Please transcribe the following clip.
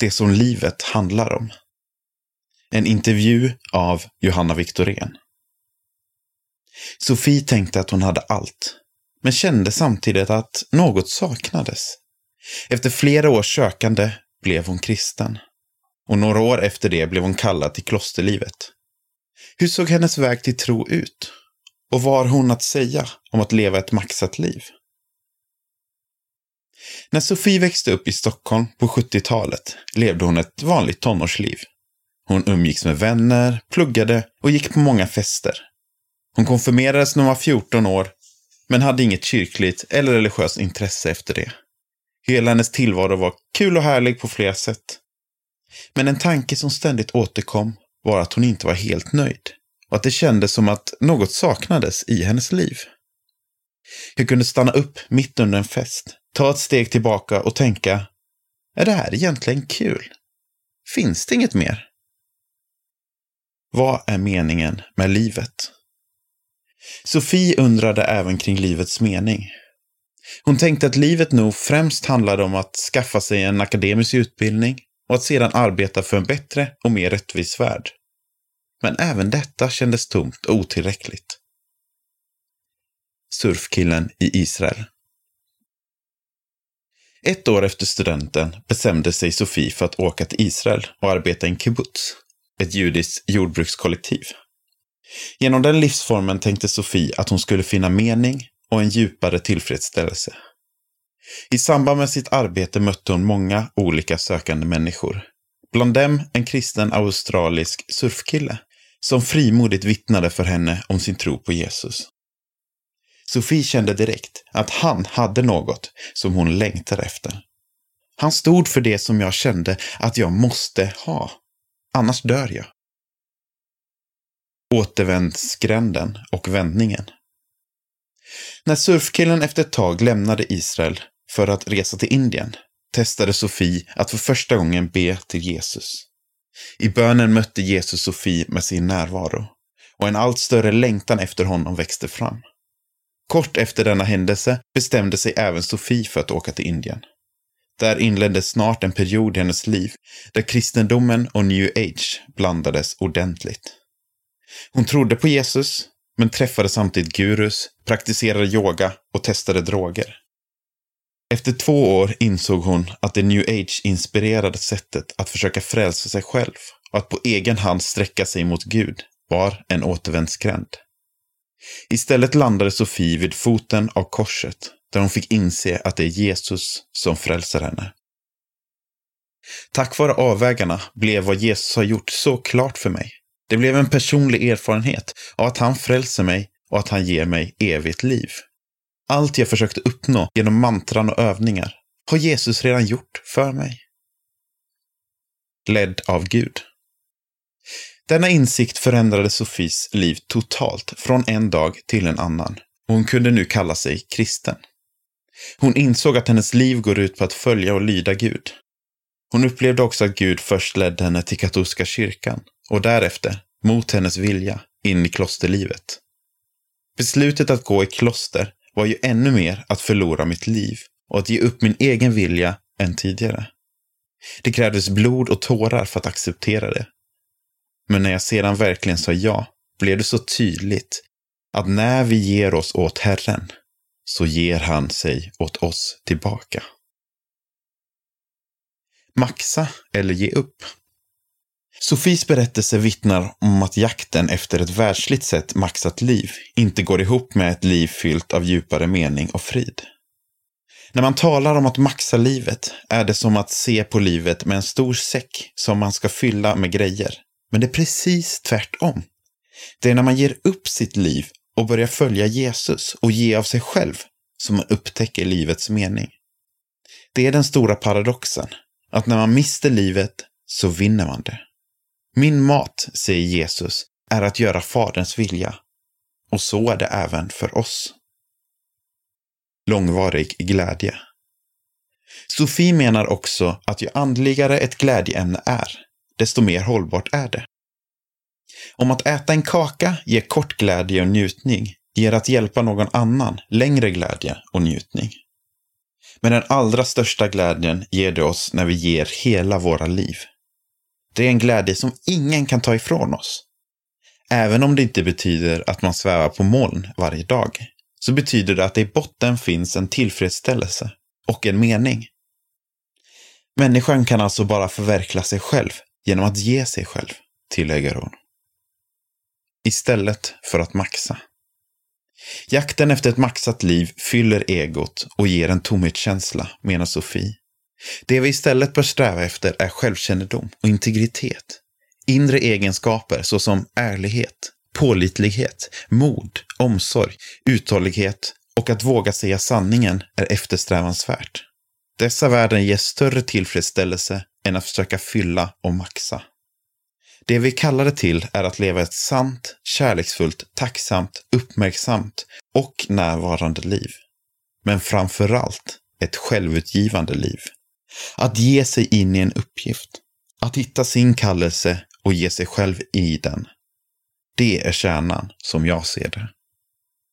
det som livet handlar om. En intervju av Johanna Viktorén. Sofie tänkte att hon hade allt, men kände samtidigt att något saknades. Efter flera års sökande blev hon kristen. Och några år efter det blev hon kallad till klosterlivet. Hur såg hennes väg till tro ut? Och vad har hon att säga om att leva ett maxat liv? När Sofie växte upp i Stockholm på 70-talet levde hon ett vanligt tonårsliv. Hon umgicks med vänner, pluggade och gick på många fester. Hon konfirmerades när hon var 14 år, men hade inget kyrkligt eller religiöst intresse efter det. Hela hennes tillvaro var kul och härlig på flera sätt. Men en tanke som ständigt återkom var att hon inte var helt nöjd och att det kändes som att något saknades i hennes liv. Jag kunde stanna upp mitt under en fest, ta ett steg tillbaka och tänka, är det här egentligen kul? Finns det inget mer? Vad är meningen med livet? Sofie undrade även kring livets mening. Hon tänkte att livet nog främst handlade om att skaffa sig en akademisk utbildning och att sedan arbeta för en bättre och mer rättvis värld. Men även detta kändes tomt och otillräckligt. Surfkillen i Israel. Ett år efter studenten bestämde sig Sofie för att åka till Israel och arbeta i en kibbutz, ett judiskt jordbrukskollektiv. Genom den livsformen tänkte Sofie att hon skulle finna mening och en djupare tillfredsställelse. I samband med sitt arbete mötte hon många olika sökande människor. Bland dem en kristen australisk surfkille som frimodigt vittnade för henne om sin tro på Jesus. Sofie kände direkt att han hade något som hon längtade efter. Han stod för det som jag kände att jag måste ha. Annars dör jag. Återvändsgränden och vändningen. När surfkillen efter ett tag lämnade Israel för att resa till Indien testade Sofie att för första gången be till Jesus. I bönen mötte Jesus Sofie med sin närvaro och en allt större längtan efter honom växte fram. Kort efter denna händelse bestämde sig även Sofie för att åka till Indien. Där inleddes snart en period i hennes liv där kristendomen och new age blandades ordentligt. Hon trodde på Jesus, men träffade samtidigt gurus, praktiserade yoga och testade droger. Efter två år insåg hon att det new age-inspirerade sättet att försöka frälsa sig själv och att på egen hand sträcka sig mot Gud var en återvändsgränd. Istället landade Sofie vid foten av korset där hon fick inse att det är Jesus som frälser henne. Tack vare avvägarna blev vad Jesus har gjort så klart för mig. Det blev en personlig erfarenhet av att han frälser mig och att han ger mig evigt liv. Allt jag försökte uppnå genom mantran och övningar har Jesus redan gjort för mig. Ledd av Gud. Denna insikt förändrade Sofis liv totalt från en dag till en annan och hon kunde nu kalla sig kristen. Hon insåg att hennes liv går ut på att följa och lyda Gud. Hon upplevde också att Gud först ledde henne till katolska kyrkan och därefter, mot hennes vilja, in i klosterlivet. Beslutet att gå i kloster var ju ännu mer att förlora mitt liv och att ge upp min egen vilja än tidigare. Det krävdes blod och tårar för att acceptera det. Men när jag sedan verkligen sa ja blev det så tydligt att när vi ger oss åt Herren så ger han sig åt oss tillbaka. Maxa eller ge upp. Sofies berättelse vittnar om att jakten efter ett världsligt sett maxat liv inte går ihop med ett liv fyllt av djupare mening och frid. När man talar om att maxa livet är det som att se på livet med en stor säck som man ska fylla med grejer. Men det är precis tvärtom. Det är när man ger upp sitt liv och börjar följa Jesus och ge av sig själv som man upptäcker livets mening. Det är den stora paradoxen, att när man mister livet så vinner man det. Min mat, säger Jesus, är att göra Faderns vilja. Och så är det även för oss. Långvarig glädje. Sofie menar också att ju andligare ett glädjeämne är, desto mer hållbart är det. Om att äta en kaka ger kort glädje och njutning ger att hjälpa någon annan längre glädje och njutning. Men den allra största glädjen ger det oss när vi ger hela våra liv. Det är en glädje som ingen kan ta ifrån oss. Även om det inte betyder att man svävar på moln varje dag, så betyder det att det i botten finns en tillfredsställelse och en mening. Människan kan alltså bara förverkliga sig själv genom att ge sig själv, tillägger hon. Istället för att maxa. Jakten efter ett maxat liv fyller egot och ger en tomhetskänsla, menar Sofie. Det vi istället bör sträva efter är självkännedom och integritet. Inre egenskaper såsom ärlighet, pålitlighet, mod, omsorg, uthållighet och att våga säga sanningen är eftersträvansvärt. Dessa värden ger större tillfredsställelse än att försöka fylla och maxa. Det vi kallar det till är att leva ett sant, kärleksfullt, tacksamt, uppmärksamt och närvarande liv. Men framför allt ett självutgivande liv. Att ge sig in i en uppgift. Att hitta sin kallelse och ge sig själv i den. Det är kärnan som jag ser det.